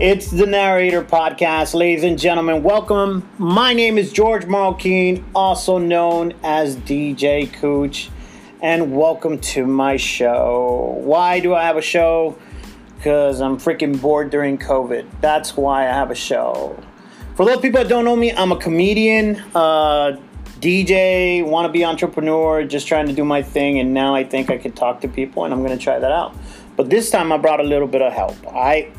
It's the Narrator Podcast, ladies and gentlemen. Welcome. My name is George Marroquin, also known as DJ Cooch, and welcome to my show. Why do I have a show? Because I'm freaking bored during COVID. That's why I have a show. For those people that don't know me, I'm a comedian, uh, DJ, wannabe entrepreneur, just trying to do my thing, and now I think I can talk to people, and I'm going to try that out. But this time I brought a little bit of help. I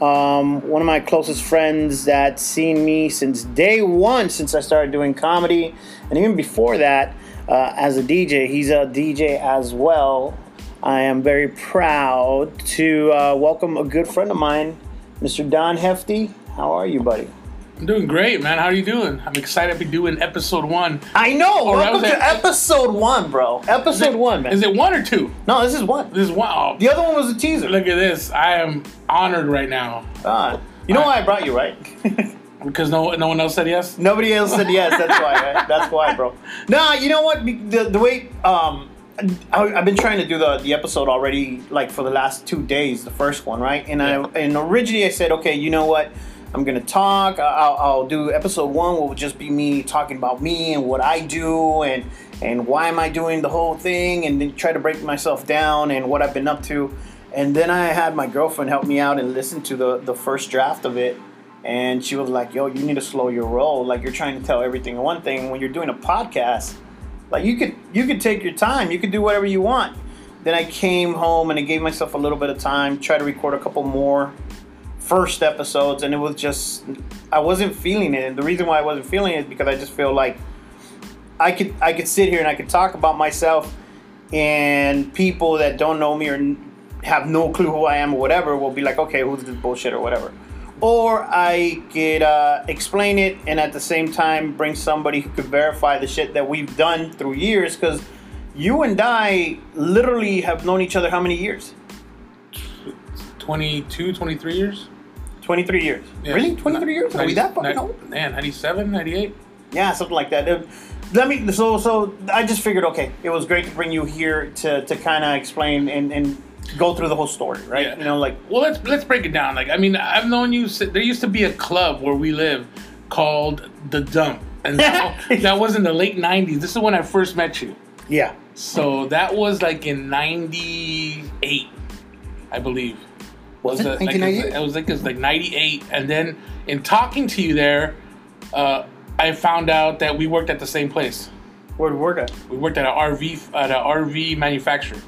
um, one of my closest friends that's seen me since day one, since I started doing comedy, and even before that, uh, as a DJ. He's a DJ as well. I am very proud to uh, welcome a good friend of mine, Mr. Don Hefty. How are you, buddy? I'm doing great, man. How are you doing? I'm excited to be doing episode one. I know. Or welcome to it- episode one, bro. Episode one, man. Is it one or two? no, this is one. This is one. Oh, The other one was a teaser. look at this. I am honored right now God. You know why I brought you, right? because no no one else said yes. Nobody else said yes. That's why. Right? That's why, bro. Nah, you know what? The the way um, I, I've been trying to do the the episode already, like for the last two days, the first one, right? And I and originally I said, okay, you know what? I'm gonna talk. I'll, I'll do episode one will just be me talking about me and what I do and and why am I doing the whole thing and then try to break myself down and what I've been up to. And then I had my girlfriend help me out and listen to the the first draft of it and she was like, "Yo, you need to slow your roll. Like you're trying to tell everything in one thing when you're doing a podcast. Like you could you could take your time. You could do whatever you want." Then I came home and I gave myself a little bit of time, try to record a couple more first episodes, and it was just I wasn't feeling it. And the reason why I wasn't feeling it is because I just feel like I could I could sit here and I could talk about myself, and people that don't know me or have no clue who I am or whatever will be like, okay, who's this bullshit or whatever. Or I could uh, explain it and at the same time bring somebody who could verify the shit that we've done through years because you and I literally have known each other how many years? 22, 23 years. 23 years. Yeah. Really? 23 years? Are we that fucking Nin- old? Man, 97, 98. Yeah, something like that. Uh, Let me. So, so I just figured, okay, it was great to bring you here to, to kind of explain and, and go through the whole story, right? Yeah. You know, like Well, let's let's break it down. Like, I mean, I've known you. There used to be a club where we live called the Dump, and that, that was in the late '90s. This is when I first met you. yeah, So that was like in '98, I believe. Was it like, 1998? It was like it was like '98, and then in talking to you there, uh, I found out that we worked at the same place. where'd we work at? We worked at an RV at an RV manufacturer.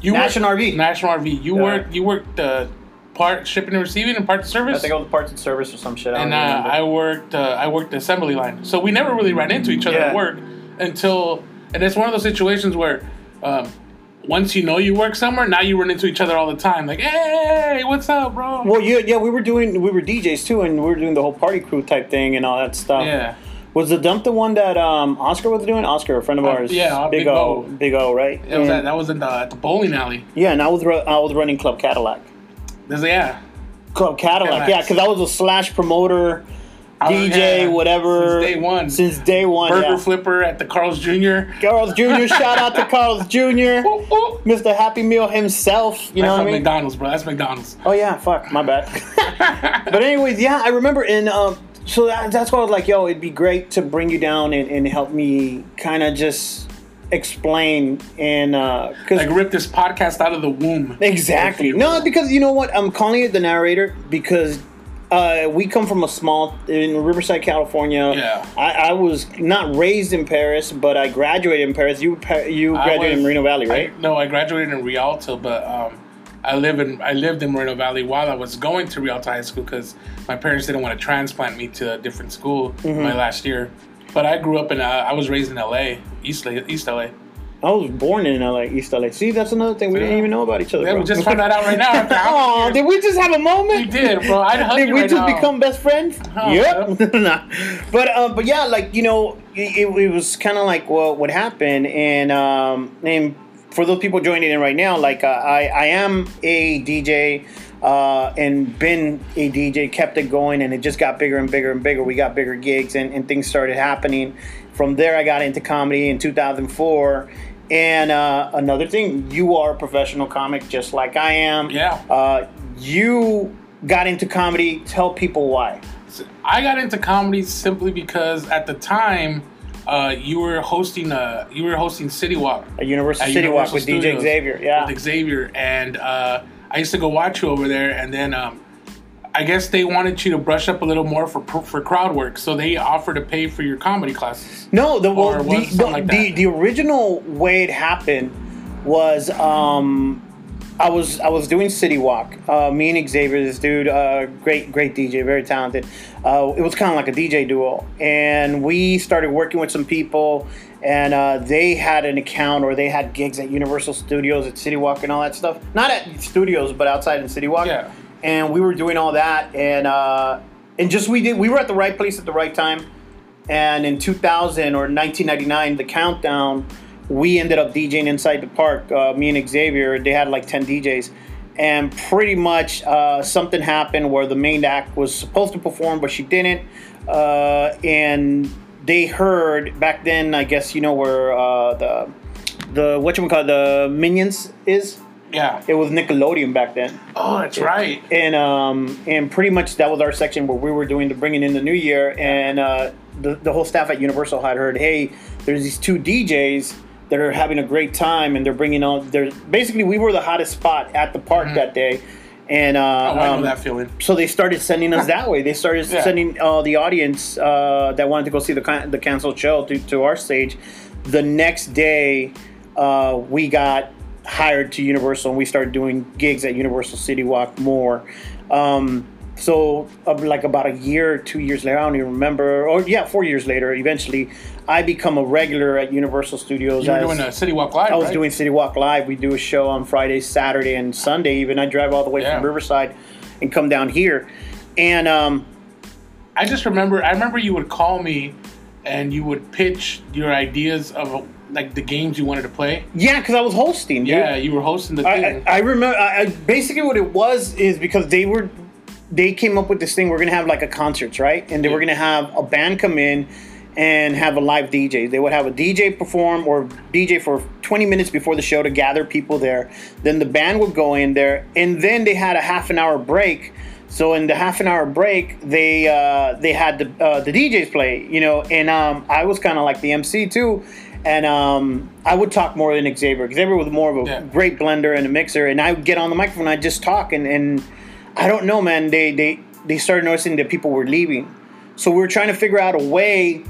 You National worked, RV. National RV. You Yeah. worked. You worked uh, part shipping and receiving and parts service. I think I was parts and service or some shit. I don't and uh. I worked. Uh, I worked the assembly line. So we never really ran into each other Yeah. at work until. And it's one of those situations where. Um, once you know you work somewhere, now you run into each other all the time. Like, hey, what's up, bro? well, yeah, yeah, we were doing, we were DJs too, and we were doing the whole party crew type thing and all that stuff. yeah. Was the dump the one that um, Oscar was doing? Oscar, a friend of Uh, ours. yeah, uh, Big Big O, O. Big O, right? It was at, that was in the, at the bowling alley. yeah, and I was ru- I was running Club Cadillac. There's yeah. Club Cadillac, Cadillacs. yeah, because I was a slash promoter, DJ, yeah. whatever. Since day one. Since day one, Burger yeah. flipper at the Carl's Jr. Carl's Jr. shout out to Carl's Jr. Ooh, ooh. Mr. Happy Meal himself. You know what I mean? McDonald's, bro. That's McDonald's. Oh yeah, fuck, my bad. but anyways, yeah, I remember, in. um, so that, that's why I was like, yo, it'd be great to bring you down and, and help me kind of just explain and because Like rip this podcast out of the womb. exactly no because you know what I'm calling it the narrator because. Uh, we come from a small in Riverside, California. Yeah. I, I was not raised in Paris, but I graduated in Paris. You you graduated in was- Moreno Valley, right? I, no, I graduated in Rialto, but um, I live in I lived in Moreno Valley while I was going to Rialto High School because my parents didn't want to transplant me to a different school Mm-hmm. my last year. But I grew up in uh, I was raised in L.A. East East L.A. I was born in LA, East LA. See, that's another thing we didn't even know about each other. Yeah, bro. we just found that out right now. after how many Oh, did we just have a moment? We did, bro. I'd hug Did we right just now. become best friends? Oh, yep. Nah. But um, but yeah, like you know, it, it was kind of like well, what happened, and um, and for those people joining in right now, like uh, I I am a DJ. Uh, and been a DJ, kept it going, and it just got bigger and bigger and bigger. We got bigger gigs, and, and things started happening. From there, I got into comedy in 2004. And uh, another thing, you are a professional comic just like I am. Yeah. Uh, you got into comedy. Tell people why. I got into comedy simply because at the time uh, you were hosting a you were hosting City Walk A Universal City Walk with DJ Xavier. Yeah. with Xavier, and uh, I used to go watch you over there, and then um, I guess they wanted you to brush up a little more for for crowd work, so they offered to pay for your comedy classes. No, the well, the, the, like the the original way it happened was um, I was I was doing City Walk. Uh, me and Xavier, this dude, uh, great great DJ, very talented. Uh, it was kind of like a DJ duo, and we started working with some people, and uh, they had an account or they had gigs at Universal Studios at City Walk and all that stuff. Not at studios, but outside in City Walk. Yeah. And we were doing all that, and uh, and just we did we were at the right place at the right time. And in 2000 or 1999 the countdown we ended up djing inside the park uh, me and xavier they had like 10 djs and pretty much uh, something happened where the main act was supposed to perform but she didn't. Uh, and they heard back then i guess you know where uh, the the what you call the minions is Yeah. it was nickelodeon back then Oh, that's right. and um, and pretty much that was our section where we were doing the bringing in the new year, and uh, the the whole staff at Universal had heard, hey, there's these two DJs that are having a great time, and they're bringing on. They're basically we were the hottest spot at the park that day, and uh, Mm-hmm. Oh, I know um, that feeling. so they started sending us that way. They started Yeah. sending uh, the audience uh, that wanted to go see the can- the canceled show to, to our stage. The next day, uh, we got hired to Universal and we started doing gigs at Universal City Walk more. Um, so, uh, like about a year, two years later, I don't even remember, or yeah, four years later, eventually, I become a regular at Universal Studios. You were as- doing a City Walk Live. I was right? doing City Walk Live. We do a show on Friday, Saturday, and Sunday. Even I drive all the way Yeah. from Riverside and come down here. And um, I just remember. I remember you would call me, and you would pitch your ideas of like the games you wanted to play. yeah, because I was hosting. Dude. Yeah, you were hosting the I, thing. I, I remember. I, I, basically, what it was is because they were, they came up with this thing. We're gonna have like a concerts, right? And they were Yeah. gonna have a band come in and have a live DJ. They would have a DJ perform or DJ for 20 minutes before the show to gather people there. Then the band would go in there, and then they had a half an hour break. So in the half an hour break, they uh, they had the uh, the DJs play, you know, and um, I was kind of like the MC too, and um, I would talk more than Xavier. Xavier was more of a Yeah. great blender and a mixer, and I would get on the microphone, and I just talk, and, and I don't know, man. They they they started noticing that people were leaving, so we were trying to figure out a way,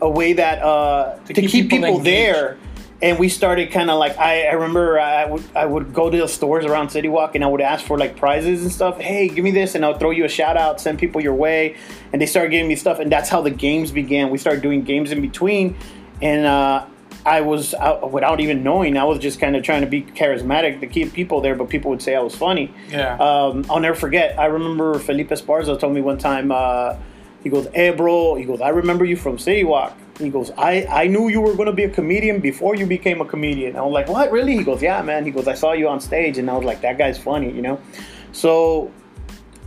a way that uh, to, keep, keep people, people there. And we started kind of like I, I remember I would I would go to the stores around City Walk and I would ask for like prizes and stuff. Hey, give me this and I'll throw you a shout out, send people your way. And they started giving me stuff, and that's how the games began. We started doing games in between, and uh, I was without even knowing, I was just kind of trying to be charismatic to keep people there, but people would say I was funny. Yeah. Um, I'll never forget. I remember Felipe Esparza told me one time. Uh, he goes, "Hey, bro," he goes, "I remember you from City Walk." He goes, "I I knew you were gonna be a comedian before you became a comedian." I was like, "What, really?" He goes, "Yeah, man." He goes, "I saw you on stage," and I was like, "That guy's funny," you know. So,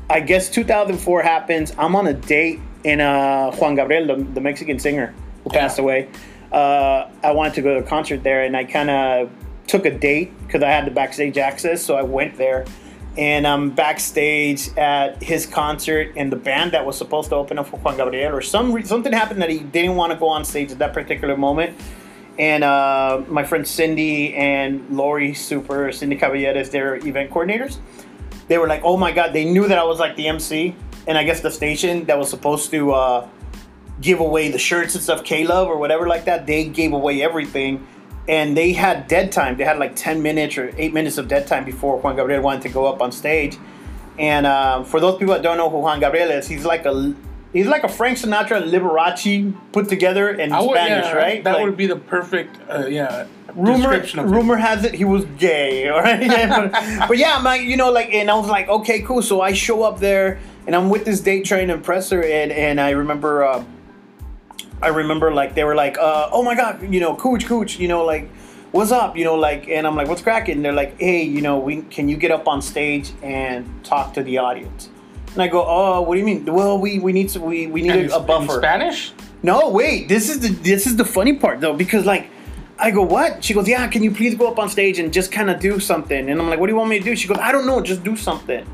I guess 2004 happens. I'm on a date in uh, Juan Gabriel, the, the Mexican singer who Yeah. passed away. Uh, I wanted to go to a concert there, and I kind of took a date because I had the backstage access, so I went there. And I'm backstage at his concert, and the band that was supposed to open up for Juan Gabriel, or some something happened that he didn't want to go on stage at that particular moment. And uh, my friend Cindy and Lori Super, Cindy Caballetes, they're event coordinators they were like, "Oh my god!" They knew that I was like the MC, and I guess the station that was supposed to uh, give away the shirts and stuff, K Love or whatever like that, they gave away everything, and they had dead time. They had like ten minutes or eight minutes of dead time before Juan Gabriel wanted to go up on stage. And uh, for those people that don't know who Juan Gabriel is, he's like a he's like a Frank Sinatra Liberace put together in would, Spanish, yeah, right? That Like- would be the perfect, uh, yeah, rumor description rumor has it he was gay all right Yeah, but, but yeah man you know like and i was like okay cool so i show up there and i'm with this date trying to impress her and and i remember uh i remember like they were like uh oh my god you know cooch cooch you know like what's up you know like and i'm like what's cracking and they're like hey you know we can you get up on stage and talk to the audience and i go oh what do you mean well we we need to we, we need And a, a buffer Spanish. no, wait. This is the this is the funny part though, because like I go, what? She goes, yeah. Can you please go up on stage and just kind of do something? And I'm like, what do you want me to do? She goes, I don't know, just do something.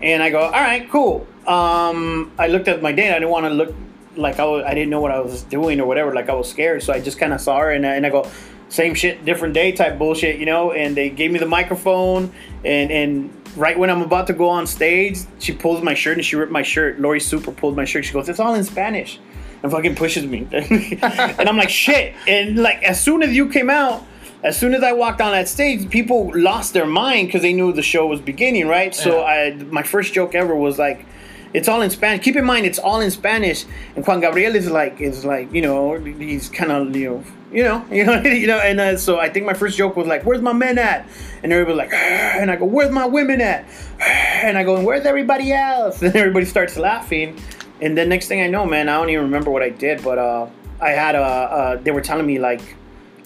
And I go, all right, cool. Um, I looked at my date. I didn't want to look like I, was, I didn't know what I was doing or whatever. Like I was scared. So I just kind of saw her and, I- and I go, same shit, different day type bullshit, you know? And they gave me the microphone. And, and right when I'm about to go on stage, she pulls my shirt and she ripped my shirt. Lori Super pulled my shirt. She goes, it's all in Spanish. And fucking pushes me. and I'm like, shit. And like, as soon as you came out, as soon as I walked on that stage, people lost their mind because they knew the show was beginning, right? So I, my first joke ever was like, "It's all in Spanish." Keep in mind, it's all in Spanish, and Juan Gabriel is like, is like, you know, he's kind of, you know, you know, you know, you know, and uh, so I think my first joke was like, "Where's my men at?" And everybody like, and I go, "Where's my women at?" And I go, "And where's everybody else?" And everybody starts laughing, and then next thing I know, man, I don't even remember what I did, but uh, I had a, uh, they were telling me like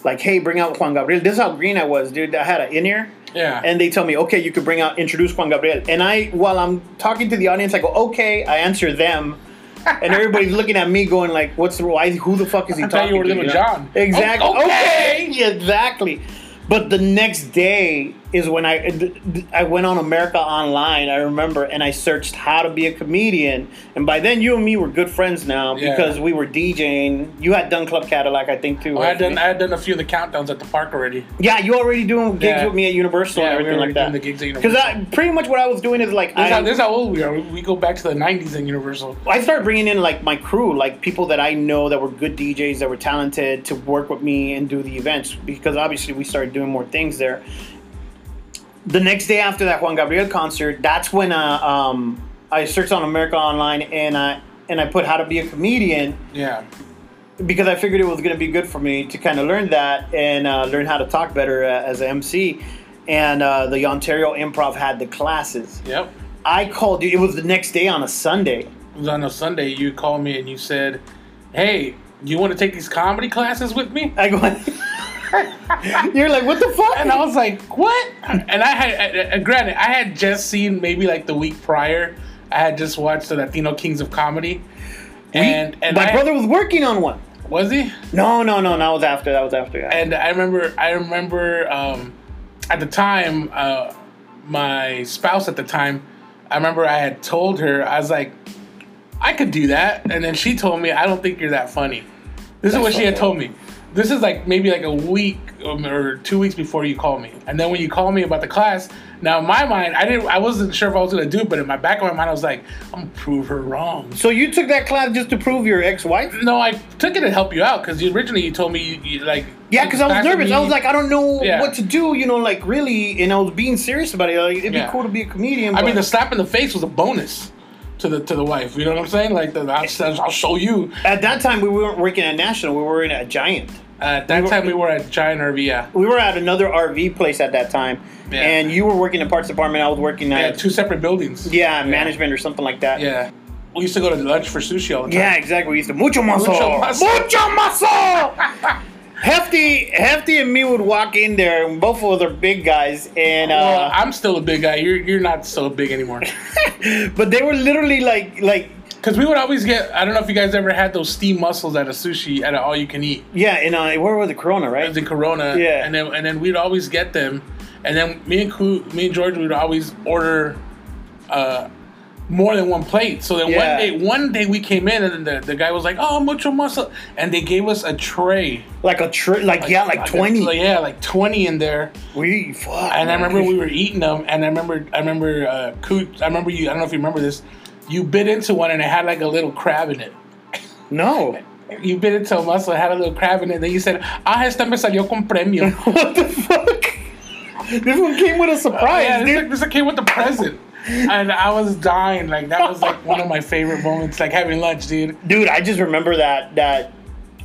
like, hey, bring out Juan Gabriel. This is how green I was, dude. I had an in ear. Yeah. And they tell me, okay, you could bring out, introduce Juan Gabriel. And I, while I'm talking to the audience, I go, okay. I answer them. And everybody's looking at me going like, what's the, why, who the fuck is he I talking you were to? living with know? John. Exactly. O- okay. okay. Exactly. But the next day is when I I went on America Online. I remember, and I searched how to be a comedian. And by then, you and me were good friends now Yeah. because we were DJing. You had done Club Cadillac, I think, too. Oh, I had done I had done a few of the countdowns at the park already. Yeah, you already doing gigs Yeah. with me at Universal Yeah, and we everything were like that. doing the gigs at Because pretty much what I was doing is like This, is how, this is how old we are. We- We go back to the '90s in Universal. I started bringing in like my crew, like people that I know that were good DJs that were talented to work with me and do the events because obviously we started doing more things there. The next day after that Juan Gabriel concert, that's when uh, um, I searched on America Online and I and I put how to be a comedian Yeah. because I figured it was going to be good for me to kind of learn that and uh, learn how to talk better uh, as an MC. And uh, the Ontario Improv had the classes. Yep. I called you. It was the next day on a Sunday. It was on a Sunday. You called me and you said, "Hey, you want to take these comedy classes with me?" I go. You're like, what the fuck? And I was like, "What?" And I had, uh, granted, I had just seen maybe like the week prior. I had just watched the Latino Kings of Comedy, and and my I- brother was working on one. was he? No, no, no. That was after. That was after. Yeah. And I remember, I remember um, at the time, uh, my spouse at the time, I remember I had told her, I was like, I could do that. And then she told me, I don't think you're that funny. This is what she had told me. This is like maybe like a week um, or two weeks before you call me. And then when you call me about the class, now in my mind, I didn't, I wasn't sure if I was gonna do it, but in my back of my mind, I was like, I'm gonna prove her wrong. So you took that class just to prove your ex-wife? No, I took it to help you out because originally you told me you, you like. Yeah, because I was nervous. I was like, I don't know Yeah. what to do. You know, like really, and I was being serious about it. Like, it'd Yeah. be cool to be a comedian. I mean, the slap in the face was a bonus to the to the wife. You know what I'm saying? Like, the, I'll, I'll show you. at that time we weren't working at National. We were in a Giant. At that were- time, we were at Giant RV. Yeah, We were at another RV place at that time, Yeah. and you were working in parts department. I was working yeah, at two separate buildings. yeah, management or something like that. Yeah, we used to go to lunch for sushi all the time. Yeah, exactly. We used to mucho muscle, Mucho muscle. mucho muscle. Hefty, Hefty, and me would walk in there, and both of us are big guys, and Well, uh, I'm still a big guy. You're you're not so big anymore. but they were literally like, like, Because we would always get. I don't know if you guys ever had those steamed mussels at a sushi at an all you can eat. yeah, in uh, where was the Corona, right? It was in Corona. Yeah. And then and then we'd always get them, and then me and Ku, me and George would always order, uh, more than one plate. So then Yeah. one day one day we came in and the, the guy was like, "Oh, mucho muscle," and they gave us a tray. Like a tray, like, yeah, like a- twenty. like, yeah, like twenty in there. we fuck. And I remember we were eating them, and I remember I remember uh, Coot. I remember you. I don't know if you remember this. You bit into one, and it had like a little crab in it. no. You bit into a mussel, it had a little crab in it. And Then you said, "Ah, esta me salió con premio." what the fuck? This one came with a surprise, yeah, this, dude. this came with the present, and I was dying. Like that was like one of my favorite moments, like having lunch, dude. Dude, I just remember that that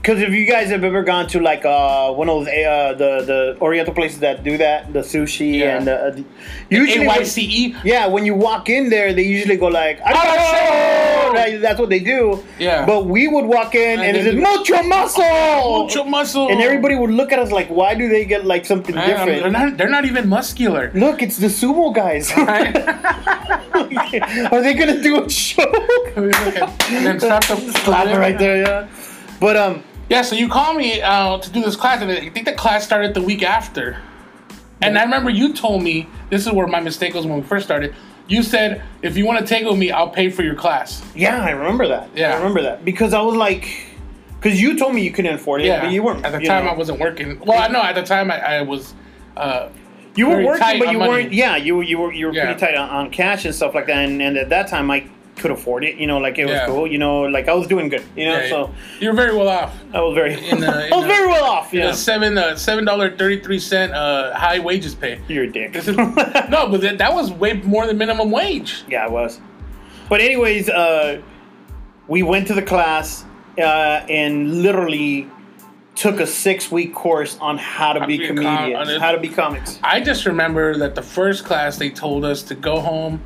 because if you guys have ever gone to like uh, one of those uh, the the Oriental places that do that, the sushi Yeah. and uh, the, usually AYCE. yeah, when you walk in there, they usually go like, Arigato! Right, that's what they do. Yeah. But we would walk in and, And it says mucho muscle, Mucho muscle. and everybody would look at us like, why do they get like something Man, different? They're not, they're not even muscular. Look, it's the sumo guys. Right? Are they gonna do a show? and then slap the right there, yeah. But um, Yeah, so you called me uh, to do this class, and I think the class started the week after. And I remember you told me this is where my mistake was when we first started. You said if you want to take it with me, I'll pay for your class. Yeah, I remember that. Yeah. I remember that because I was like, because you told me you couldn't afford it, Yeah, but you weren't. at the time. know. I wasn't working. Well, I know at the time I, I was. Uh, You were working, but you money. weren't. Yeah, you were. You were. You were Yeah. pretty tight on, on cash and stuff like that. And, and at that time, I could afford it. You know, like it was Yeah. cool. You know, like I was doing good. You know, yeah, so you're very well off. I was very. In the- I was the- very well off. Yeah, seven uh, seven dollar thirty three cent uh, high wages pay. you're a dick. Is, no, but that, that was way more than minimum wage. Yeah, it was. But anyways, uh, we went to the class uh, and literally took a six week course on how to be be a com- comedians, it. how to be comics. I just remember that the first class they told us to go home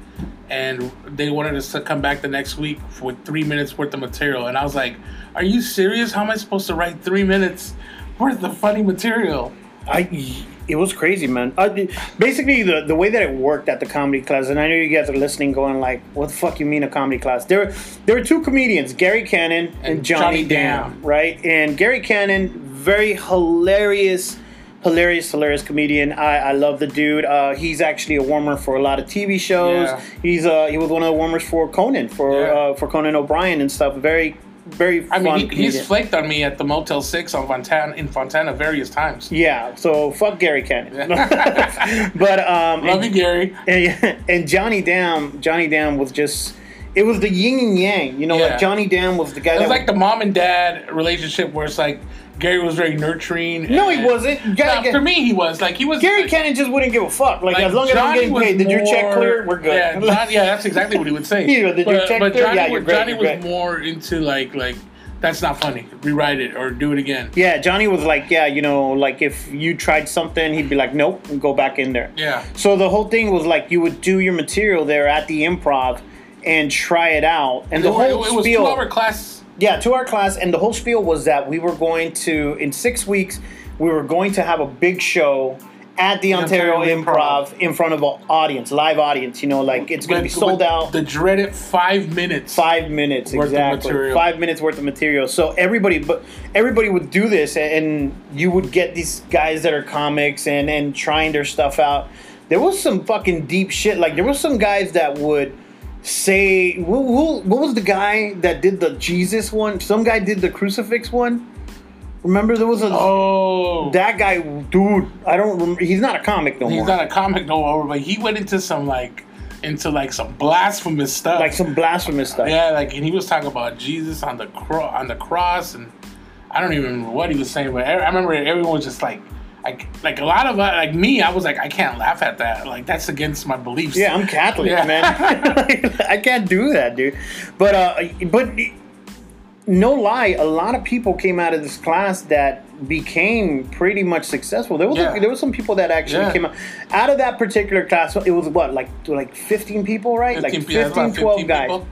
and they wanted us to come back the next week with three minutes worth of material. And I was like, Are you serious? How am I supposed to write three minutes worth of funny material? I it was crazy, man. Uh, basically, the the way that it worked at the comedy class, and I know you guys are listening, going like, "What the fuck you mean a comedy class?" There, there were two comedians, Gary Cannon and, And Johnny, Johnny Dam. right? And Gary Cannon, very hilarious, hilarious, hilarious comedian. I, I love the dude. Uh, he's actually a warmer for a lot of TV shows. Yeah. He's uh, he was one of the warmers for Conan, for Yeah. uh, for Conan O'Brien and stuff. Very, very. I mean, he, he's flaked on me at the Motel 6 on Fontana, in Fontana various times. Yeah, so fuck Gary Cannon. but um, Love you, Gary. and, and Johnny Dam, Johnny Dam was just it was the yin and yang. You know, Yeah. like Johnny Dam was the guy It that was like the mom and dad relationship where it's like Gary was very nurturing. No, he wasn't. Gary, for me, he was like he was. Gary like, Cannon just wouldn't give a fuck. Like, like, as long as I'm getting paid, did your check clear? We're good. Yeah, John, yeah, that's exactly what he would say. Yeah, did your but, check but clear? Johnny, Yeah, you're was, great, Johnny was more into like like that's not funny. Rewrite it or do it again. Yeah, Johnny was like, yeah, you know, like if you tried something, he'd be like, nope, and go back in there. Yeah. So the whole thing was like you would do your material there at the improv and try it out, and the it, whole it was spiel. two hour class. Yeah, to our class, and the whole spiel was that we were going to, in six weeks, we were going to have a big show at the Ontario, Ontario Improv. Improv. in front of an audience, live audience. You know, like it's going to be sold out. The dreaded five minutes. Five minutes exactly. Five minutes worth of material. So everybody, but everybody would do this, and you would get these guys that are comics and and trying their stuff out. There was some fucking deep shit. Like there was some guys that would say, who, who, what was the guy that did the Jesus one? Some guy did the crucifix one. Remember there was a Oh, that guy, dude. I don't. remember. He's not a comic no he's more. He's not a comic no more, but he went into some like into like some blasphemous stuff. like some blasphemous stuff. yeah, like and he was talking about Jesus on the cro- on the cross, and I don't even remember what he was saying, but I I remember everyone was just like. Like, like a lot of uh, like me, I was like, I can't laugh at that. Like that's against my beliefs. Yeah, I'm Catholic, Yeah. man. I can't do that, dude. But uh, but no lie, a lot of people came out of this class that became pretty much successful. There was Yeah. there was some people that actually Yeah. came out out of that particular class. It was what like like 15 people, right? like 15, 15, 12 15 guys. people.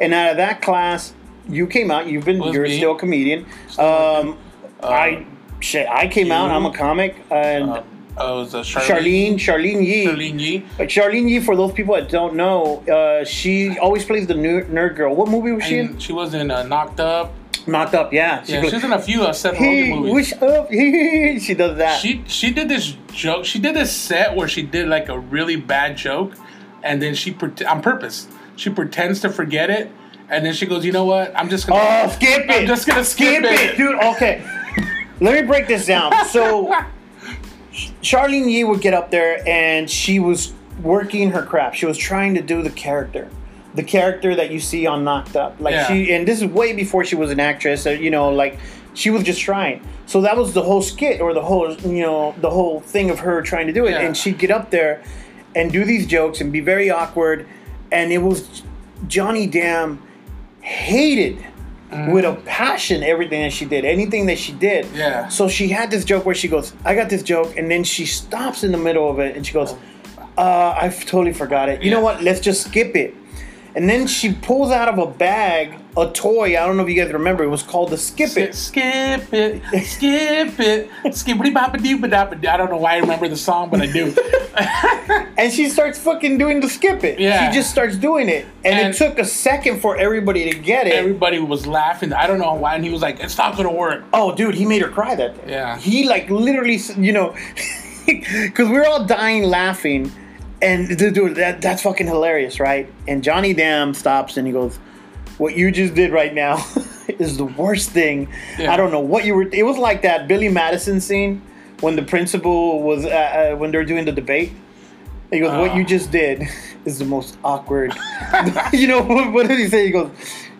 And out of that class, you came out. You've been you're me. still a comedian. Um, I shit, I came out. I'm a comic and. Uh, uh, was uh, Charlyne, Charlyne, Charlyne Yi. Charlyne Yi. Charlyne Yi, for those people that don't know, uh, she always plays the nerd, nerd girl. What movie was she in? She was in uh, Knocked Up. Knocked Up, yeah. She Yeah, played- she's in a few uh, Seth Hey, Rogen movies. wish up. she does that. She she did this joke. She did this set where she did like a really bad joke, and then she on purpose she pretends to forget it, and then she goes, "You know what? I'm just gonna oh, skip it. I'm just gonna skip, it. dude. Okay, let me break this down. So, Charlyne Yi would get up there and she was working her craft. She was trying to do the character. The character that you see on Knocked Up, like Yeah. she, and this is way before she was an actress. You know, like she was just trying. So that was the whole skit, or the whole, you know, the whole thing of her trying to do it. Yeah. And she'd get up there and do these jokes and be very awkward. And it was Johnny Dam hated with a passion everything that she did, anything that she did. Yeah. So she had this joke where she goes, "I got this joke," and then she stops in the middle of it and she goes, uh, "I totally forgot it. You know what? Let's just skip it." And then she pulls out of a bag a toy. I don't know if you guys remember. It was called the Skip It. Skip it, skip it, Skip skippity bop doo I don't know why I remember the song, but I do. And she starts fucking doing the Skip It. Yeah. She just starts doing it, and, And- it took a second for everybody to get it. Everybody was laughing. I don't know why, and he was like, "It's not gonna work." Oh, dude, he made her cry that day. Yeah. He like literally, you know, because we were all dying laughing, And dude, that, that's fucking hilarious, right? And Johnny Dam stops and he goes, "What you just did right now is the worst thing. Yeah. I don't know what you were. It was like that Billy Madison scene when the principal was uh, uh, when they were doing the debate. He goes, "What Ah. you just did is the most awkward." you know what, what did he say? He goes,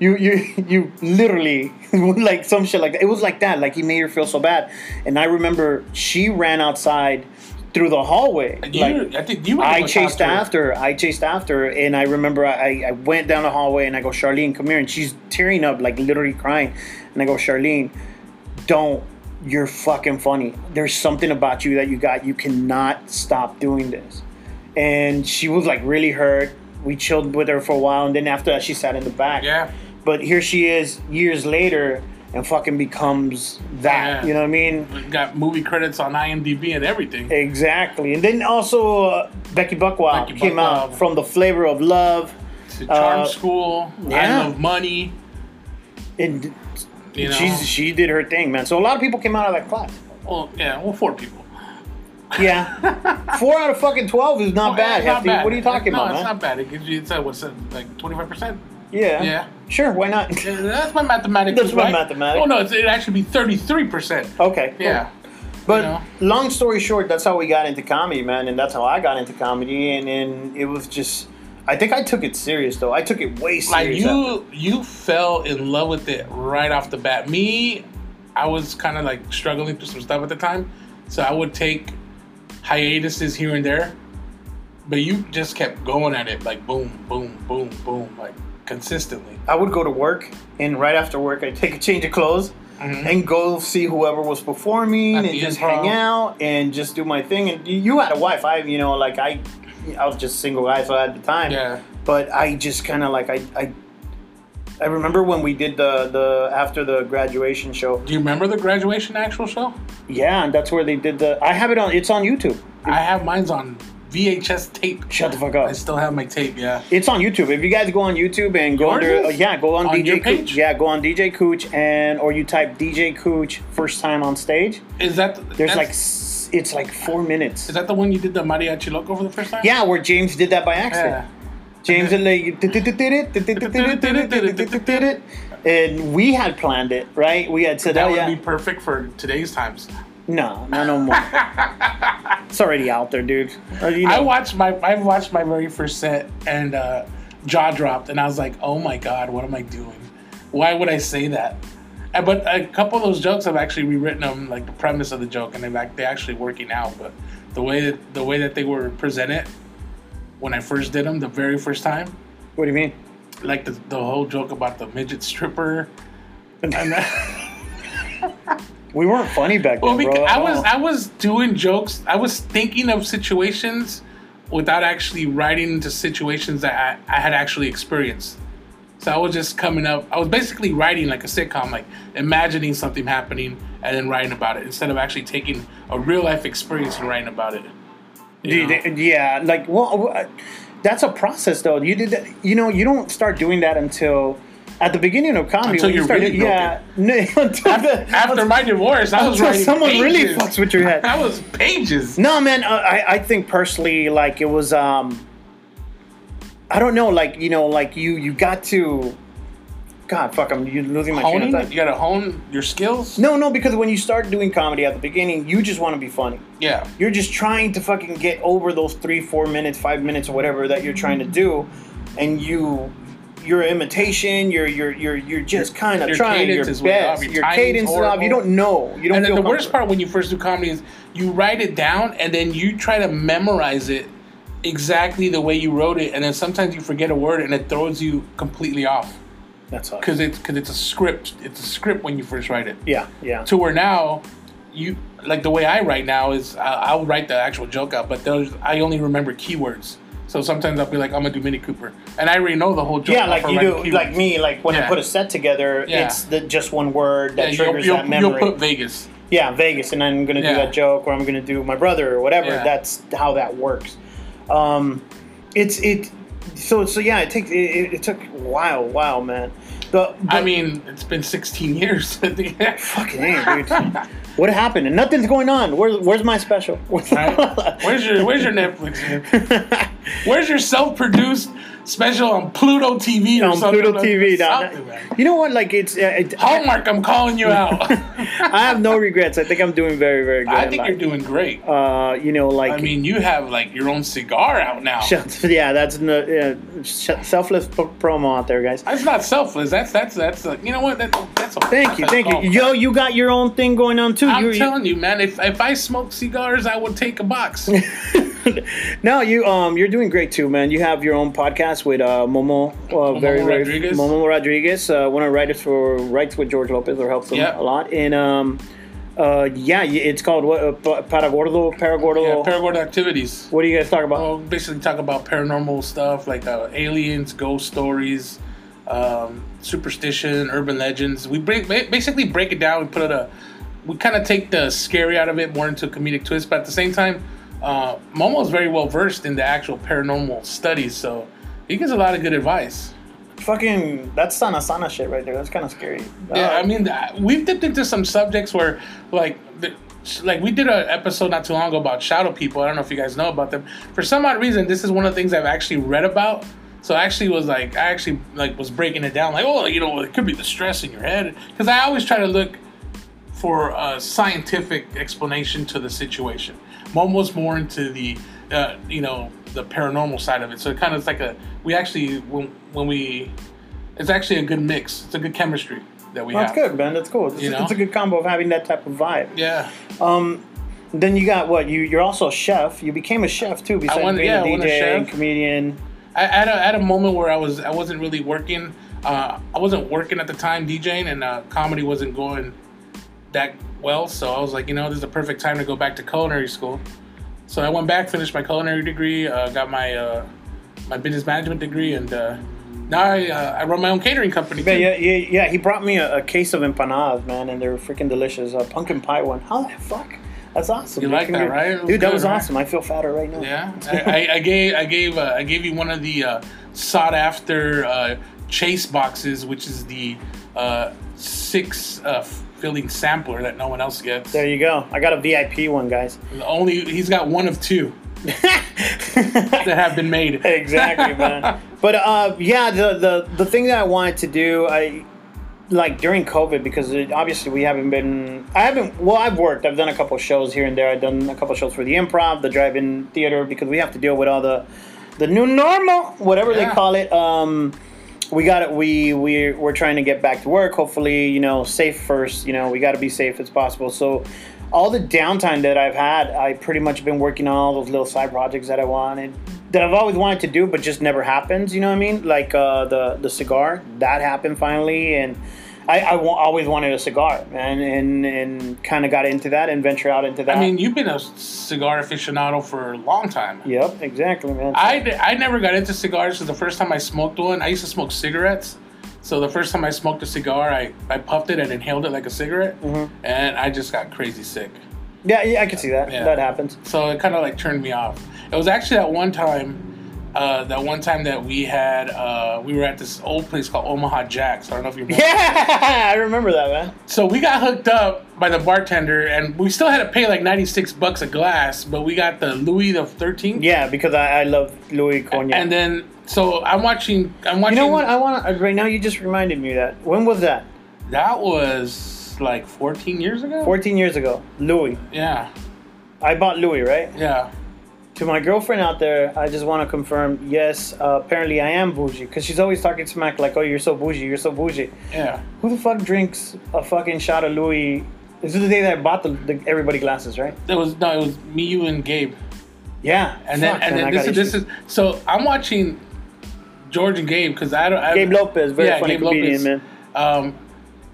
"You you you literally like some shit like that." It was like that. Like he made her feel so bad. And I remember she ran outside through the hallway. You, like, I think you. I chased after. her. I chased after, and I remember I, I went down the hallway and I go, Charlyne, come here, and she's tearing up, like literally crying, and I go, Charlyne, don't. You're fucking funny. There's something about you that you got. You cannot stop doing this. And she was like really hurt. We chilled with her for a while, and then after that, she sat in the back. Yeah. But here she is years later, and fucking becomes that. Yeah. You know what I mean? Got movie credits on IMDb and everything. Exactly. And then also uh, Becky Buckwild Becky came out from The Flavor of Love. To Charm Uh, School. yeah. I Love Money. And You know. she's she did her thing, man. So a lot of people came out of that class. well, yeah. Well, four people. Yeah. Four out of fucking twelve is not Well, bad, not bad. What are you talking no, about, it's man? not bad. It gives you it's uh, what's it, like twenty five percent. Yeah. Yeah. Sure, why not? Yeah, That's my mathematics. That's my right. mathematics. Oh no, it's, it actually be thirty three percent. okay. cool. Yeah. But you know. long story short, that's how we got into comedy, man, and that's how I got into comedy, and, and it was just. I think I took it serious though. I took it way serious. Like after. you, you fell in love with it right off the bat. Me, I was kind of like struggling through some stuff at the time, so I would take hiatuses here and there. But you just kept going at it, like boom, boom, boom, boom, like consistently. I would go to work, and right after work, I'd take a change of clothes Mhm. and go see whoever was performing At and just improv. hang out and just do my thing. And you- you had a wife, I, you know, like I, I was just single guy, so at the time. Yeah. But I just kind of like I, I, I remember when we did the the after the graduation show. Do you remember the graduation actual show? Yeah, and that's where they did the. I have it on. It's on YouTube. I have mine's on VHS tape. Shut the fuck up. I still have my tape. Yeah. It's on YouTube. If you guys go on YouTube and go Yours under, uh, yeah, go on, On DJ Cooch. Yeah, go on DJ Cooch and or you type DJ Cooch first time on stage. Is that There's like it's like four minutes. Is that the one you did the mariachi loco for the first time? Yeah, where James did that by accident. Yeah. James and like and we had planned it, right? We had said, That "Oh would yeah, be perfect for today's times. no, no, no more." It's already out there, dude. Uh, you I watched my I watched my very first set and uh, jaw dropped, and I was like, "Oh my god, what am I doing? Why would I say that?" Uh, But a couple of those jokes, I've actually rewritten them, like the premise of the joke, and they're actually working out. But the way that the way that they were presented when I first did them, the very first time, what do you mean? like the, the whole joke about the midget stripper. We weren't funny back then, well, bro. I was I was doing jokes. I was thinking of situations without actually writing into situations that I, I had actually experienced. So I was just coming up. I was basically writing like a sitcom, like imagining something happening and then writing about it instead of actually taking a real life experience and writing about it. You know? Yeah, like well, uh, that's a process though. You did that. You know, you don't start doing that until at the beginning of comedy. Until when you you're start, really yeah. No, until the- After my divorce, I was writing someone really fucks with your head. That was pages. No, man. uh, I I think personally, like it was. um I don't know, like you know, like you you got to. God, fuck! I'm you losing my Honing, you gotta hone your skills. No, no, because when you start doing comedy at the beginning, you just want to be funny. Yeah. You're just trying to fucking get over those three, four minutes, five minutes, or whatever that you're trying to do, and you, your imitation, you're you're you're you're just kind of Your trying cadence your is way off, your cadence is off. You don't know. You don't. And then the worst part when you first do comedy is you write it down and then you try to memorize it exactly the way you wrote it, and then sometimes you forget a word and it throws you completely off That's all. because it's because it's a script. It's a script when you first write it. Yeah, yeah. To where now, you like the way I write now is I- I'll write the actual joke out, but those I only remember keywords. So sometimes I'll be like, I'm gonna do Mini Cooper, and I already know the whole joke. Yeah, like you do, keywords. like me, like when I put a set together, Yeah. it's the just one word that Yeah, you'll, triggers you'll, that you'll put Vegas. yeah, Vegas, and I'm gonna do that joke, or I'm gonna do my brother, or whatever. Yeah. That's how that works. Um, it's it. So so yeah, it takes it, it, it took a while, while man. The, I mean, it's been 16 years. fucking A, dude. What happened? And nothing's going on. Where's Where's my special? Right? Where's your Where's your Netflix? Where's your self-produced special on Pluto TV or on? Pluto TV. now. Something, man. You know what? Like it's. Uh, it, Hallmark, I'm calling you out. I have no regrets. I think I'm doing very very good. I think life. you're doing great. Uh, you know, like I mean, you have like your own cigar out now. Shut- yeah, that's no, uh, selfless p- promo out there, guys. That's not selfless. That's that's that's uh, you know what? That, that's a, Thank you, a thank you. compliment. Yo, you got your own thing going on too. I'm you, you- telling you, man. If if I smoke cigars, I would take a box. no, you um, you're doing great too, man. You have your own podcast with uh, Momo, uh, very very Rodriguez. Momo Rodriguez, uh, one of the writers for Writes with George Lopez, or helps him Yeah. a lot. And um, uh, yeah, it's called what? Uh, Paragordo, Paragordo. yeah, Paragordo activities. what do you guys talk about? Well, basically talk about paranormal stuff like uh, aliens, ghost stories, um, superstition, urban legends. We break basically break it down. We put it a we kind of take the scary out of it more into a comedic twist, but at the same time, uh, Momo's very well versed in the actual paranormal studies, so he gives a lot of good advice. Fucking, that's sana sana shit right there. That's kind of scary. Yeah, Uh, I mean, we've dipped into some subjects where, like, the, like we did an episode not too long ago about shadow people. I don't know if you guys know about them. For some odd reason, this is one of the things I've actually read about. So I actually was like, I actually like was breaking it down, like, oh, you know, it could be the stress in your head, because I always try to look for a scientific explanation to the situation. Momo's more into the, uh, you know, the paranormal side of it. So it kind of is like a, we actually when when we, it's actually a good mix. It's a good chemistry that we that's have. That's good, man. That's cool. It's, You know? it's a good combo of having that type of vibe. Yeah. Um, Then you got what? You you're also a chef. You became a chef too, besides won- being yeah, a I won a DJ and comedian. I at a, at a moment where I was I wasn't really working. Uh, I wasn't working at the time DJing, and uh, comedy wasn't going that well. So I was like, you know, this is the perfect time to go back to culinary school. So I went back, finished my culinary degree, uh, got my uh, my business management degree, and uh, now I uh, I run my own catering company. Too. Yeah, yeah, yeah. He brought me a, a case of empanadas, man, and they're freaking delicious. A pumpkin pie one. How the fuck? That's awesome. You man. like that, right? Dude, that was right? awesome. I feel fatter right now. Yeah, I, I, I gave I gave uh, I gave you one of the uh, sought after uh, chase boxes, which is the uh, six uh, filling sampler that no one else gets. There you go. I got a VIP one, guys. Only he's got one of two that have been made. exactly, man. But uh, yeah, the, the the thing that I wanted to do, I like during COVID because it, obviously we haven't been. I haven't. Well, I've worked. I've done a couple shows here and there. I've done a couple shows for the Improv, the Drive-In Theater, because we have to deal with all the the new normal, whatever they call it. Um, we got it. We we we're trying to get back to work. Hopefully, you know, safe first. You know, we got to be safe as possible. So. All the downtime that I've had, I pretty much been working on all those little side projects that I wanted, that I've always wanted to do, but just never happens. You know what I mean? Like uh, the the cigar that happened finally, and I, I always wanted a cigar, man, and and kind of got into that and venture out into that. I mean, you've been a cigar aficionado for a long time. yep, exactly, man. I, I never got into cigars because the first time I smoked one, I used to smoke cigarettes. So the first time I smoked a cigar, I, I puffed it and inhaled it like a cigarette, Mm-hmm. and I just got crazy sick. yeah, yeah, I can see that. Yeah. That happens. So it kind of like turned me off. It was actually at one time, uh, that one time that we had, uh, we were at this old place called Omaha Jacks. I don't know if you remember. Yeah, I remember that, man. So we got hooked up by the bartender, and we still had to pay like ninety six bucks a glass, but we got the Louis the Thirteenth. Yeah, because I, I love Louis Cognac. And then, so I'm watching. I'm watching. you know what? I want to right now. You just reminded me that. When was that? That was like 14 years ago. 14 years ago. Louis. Yeah, I bought Louis, right? yeah. To my girlfriend out there, I just want to confirm. Yes, uh, apparently I am bougie because she's always talking smack like, "Oh, you're so bougie, you're so bougie." Yeah. Who the fuck drinks a fucking shot of Louis? This is the day that I bought the, the everybody glasses, right? It was no, it was me, you, and Gabe. Yeah. And then, and man, then this is this is so I'm watching George and Gabe because I don't. I, Gabe Lopez, very Yeah, funny Gabe comedian, Lopez. man. Um,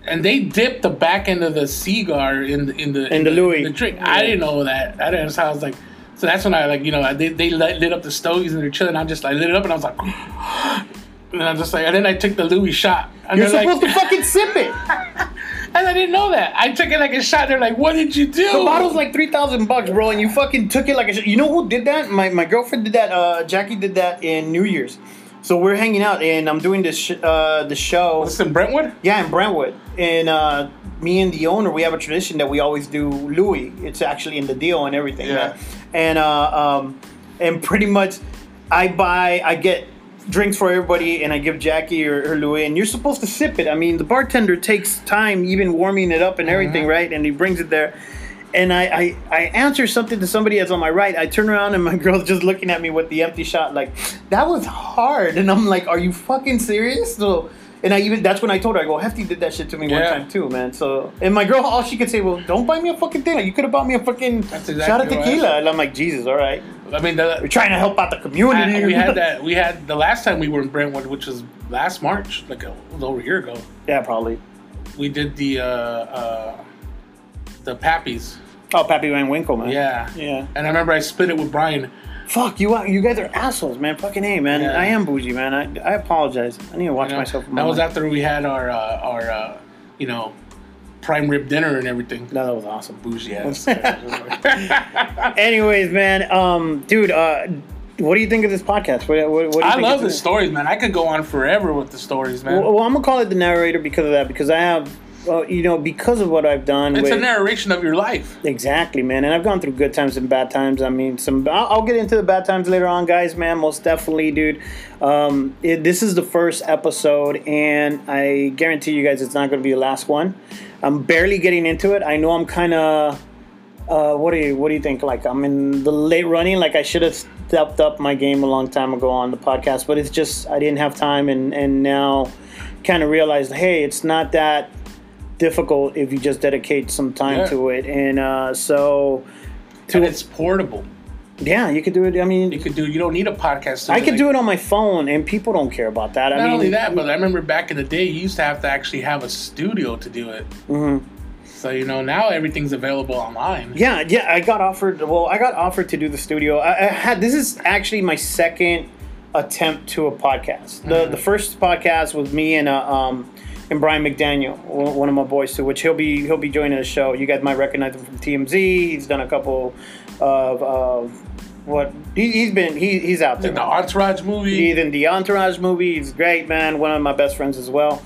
and they dipped the back end of the cigar in the in the In the Louis. the drink. I didn't know that. I didn't. So I was like, so that's when I like you know they they lit, up the stogies and they're chilling. I just like lit it up and I was like, and I'm just like, and then I took the Louis shot. And You're supposed like, to fucking sip it. and I didn't know that. I took it like a shot. They're like, what did you do? The bottle's like three thousand bucks, bro, and you fucking took it like a. Sh- you know who did that? My my girlfriend did that. Uh, Jackie did that in New Year's. So we're hanging out, and I'm doing this sh- uh, the show. This in Brentwood. Yeah, in Brentwood, and uh, me and the owner, we have a tradition that we always do Louis. It's actually in the deal and everything. Yeah. man. And uh, um, and pretty much, I buy, I get drinks for everybody, and I give Jackie or, or Louis, and you're supposed to sip it. I mean, the bartender takes time even warming it up and everything, right? And he brings it there. And I, I, I answer something to somebody that's on my right. I turn around and my girl's just looking at me with the empty shot, like, that was hard. And I'm like, are you fucking serious? So, and I even that's when I told her I go Hefty did that shit to me one time too, man. So and my girl all she could say, well, don't buy me a fucking thing. You could have bought me a fucking That's shot of tequila. And I'm like, Jesus, all right. I mean, the, We're trying to help out the community. I- we had that. We had the last time we were in Brentwood, which was last March, like a, over a year ago. yeah, probably. We did the uh, uh, the Pappies. Oh, Pappy Van Winkle, man. Yeah, Yeah. And I remember I split it with Brian. Fuck you! You guys are assholes, man. Fucking hey, man. Yeah. I am bougie, man. I, I apologize. I need to watch You know? myself. that was after we had our uh, our uh, you know prime rib dinner and everything. No, that was awesome. Bougie ass. Anyways, man, um, dude, uh, what do you think of this podcast? What, what, what do you I love the stories, man. I could go on forever with the stories, man. Well, well, I'm gonna call it the narrator because of that. Because I have, uh, you know, because of what I've done. it's with, a narration of your life. Exactly, man. And I've gone through good times and bad times. I mean, some. I'll, I'll get into the bad times later on, guys. Man, most definitely, dude. Um, it, this is the first episode, and I guarantee you guys, it's not going to be the last one. I'm barely getting into it. I know I'm kind of. Uh, what do you What do you think? Like I'm in the late running. Like I should have stepped up my game a long time ago on the podcast, but it's just I didn't have time, and and now kind of realized, hey, it's not that difficult if you just dedicate some time Yeah. to it. And uh, so, And it's portable. yeah, you could do it. I mean, You could do. You don't need a podcast. I could do it on my phone, and people don't care about that. I Not mean, only that, but I remember back in the day, you used to have to actually have a studio to do it. Mhm. So you know now everything's available online. yeah, yeah, I got offered. Well, I got offered to do the studio. I, I had this is actually my second attempt to a podcast. The Mm-hmm. the first podcast was me and uh, um and Brian McDaniel, one of my boys too, which he'll be he'll be joining the show. You guys might recognize him from TMZ. He's done a couple of of what he, he's been he, he's out there. The Entourage movie, He's in the Entourage movie. He's great, man. One of my best friends as well.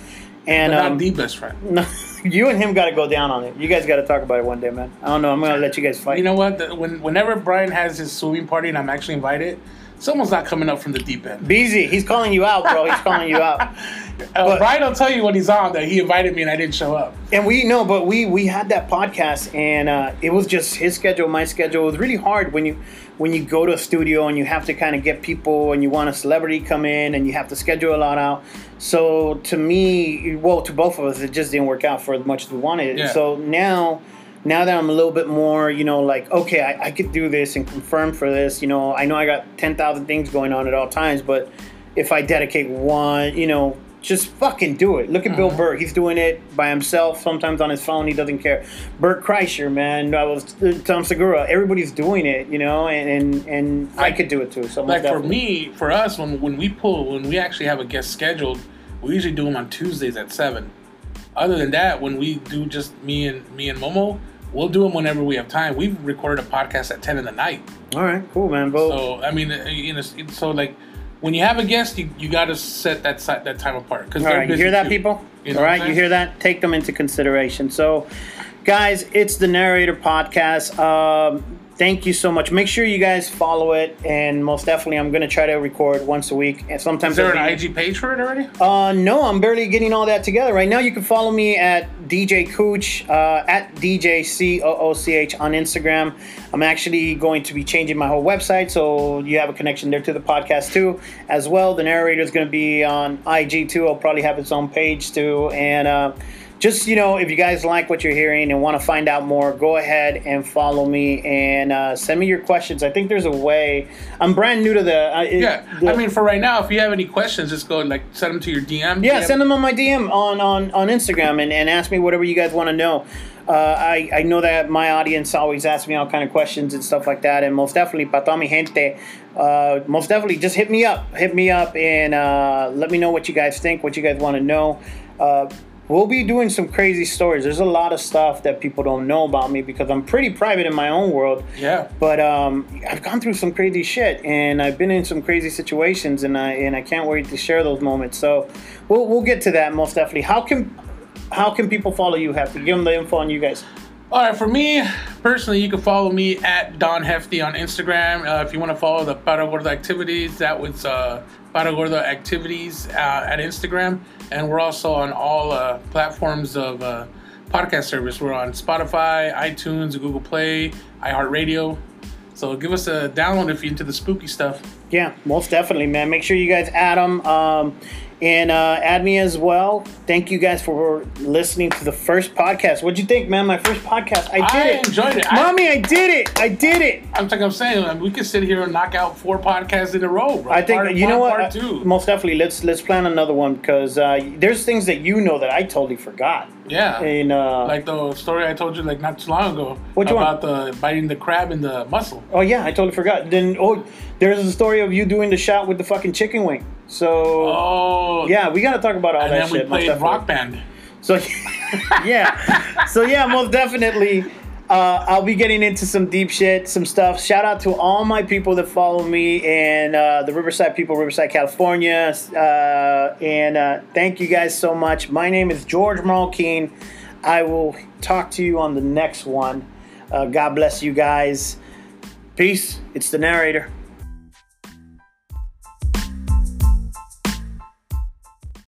And but not um, the best friend. no, you and him got to go down on it. You guys got to talk about it one day, man. I don't know. I'm gonna let you guys fight. You know what? The- When whenever Brian has his swimming party and I'm actually invited, someone's not coming up from the deep end. BZ, he's calling you out, bro. He's calling you out. Uh, But- Brian will tell you when he's on that he invited me and I didn't show up. And we know, but we we had that podcast, and uh, it was just his schedule, my schedule. It was really hard when you when you go to a studio and you have to kind of get people, and you want a celebrity come in, and you have to schedule a lot out. So to me, well, to both of us, it just didn't work out for as much as we wanted. Yeah. So now. Now that I'm a little bit more, you know, like okay, I, I could do this and confirm for this. You know, I know I got ten thousand things going on at all times, but if I dedicate one, you know, just fucking do it. Look at Bill Burr. He's doing it by himself, sometimes on his phone. He doesn't care. Bert Kreischer, man. I was uh, Tom Segura. Everybody's doing it, you know, and and, and I could do it too. So Like for me, for us, when when we pull, when we actually have a guest scheduled, we usually do them on Tuesdays at seven. Other than that, when we do just me and me and Momo, we'll do them whenever we have time. We've recorded a podcast at ten in the night. All right, cool, man. Well, So I mean, uh, you know, so like when you have a guest, you, you got to set that that time apart All right, you hear that, people? You All right, you hear that? Take them into consideration. So, guys, it's the Narrator Podcast. Um, thank you so much. Make sure you guys follow it, and most definitely, I'm going to try to record once a week. And sometimes Is there an be- IG page for it already? Uh, no, I'm barely getting all that together. Right now, you can follow me at DJ Cooch, uh, at DJ C-O-O-C-H on Instagram. I'm actually going to be changing my whole website, so you have a connection there to the podcast too. As well, the narrator is going to be on IG too. I'll probably have its own page too. And uh, just, you know, if you guys like what you're hearing and want to find out more, go ahead and follow me and uh, send me your questions. I think there's a way. I'm brand new to the... Uh, Yeah, the- I mean, for right now, if you have any questions, just go and like send them to your DM. Yeah, DM. send them on my DM on on, on Instagram and, and ask me whatever you guys want to know. Uh, I, I know that my audience always asks me all kind of questions and stuff like that, and most definitely, para mi gente, uh, most definitely, just hit me up, hit me up, and uh, let me know what you guys think, what you guys want to know. We'll be doing some crazy stories. There's a lot of stuff that people don't know about me because I'm pretty private in my own world. Yeah. But um, I've gone through some crazy shit, and I've been in some crazy situations, and I and I can't wait to share those moments. So we'll we'll get to that most definitely. How can how can people follow you? Have to give them the info on you guys. All right, for me personally, you can follow me at Don Hefty on Instagram. Uh, if you want to follow the Para Gordo activities, that was uh, Para Gordo activities uh, at Instagram, and we're also on all uh, platforms of uh, podcast service. We're on Spotify, iTunes, Google Play, iHeartRadio. So give us a download if you're into the spooky stuff. Yeah, most definitely, man. Make sure you guys add them. Um, and uh, add me as well. Thank you guys for listening to the first podcast. What'd you think, man? My first podcast. I did I it. enjoyed it. Mommy, I did it. I did it. I'm like I'm saying, we could sit here and knock out four podcasts in a row, bro. I think Part you know what. Part two. Most definitely. Let's let's plan another one because uh, there's things that you know that I totally forgot. yeah. And uh, like the story I told you like not too long ago one? about the biting the crab in the muscle. oh yeah, I totally forgot. Then oh, there's a story of you doing the shot with the fucking chicken wing. So Oh, yeah, we gotta talk about all And that then we shit. most played. Rock Band. So yeah, so yeah, most definitely. Uh, I'll be getting into some deep shit, some stuff. Shout out to all my people that follow me and uh, the Riverside people, Riverside, California. Uh, and uh, thank you guys so much. My name is George Marroquin. I will talk to you on the next one. Uh, God bless you guys. Peace. It's the narrator.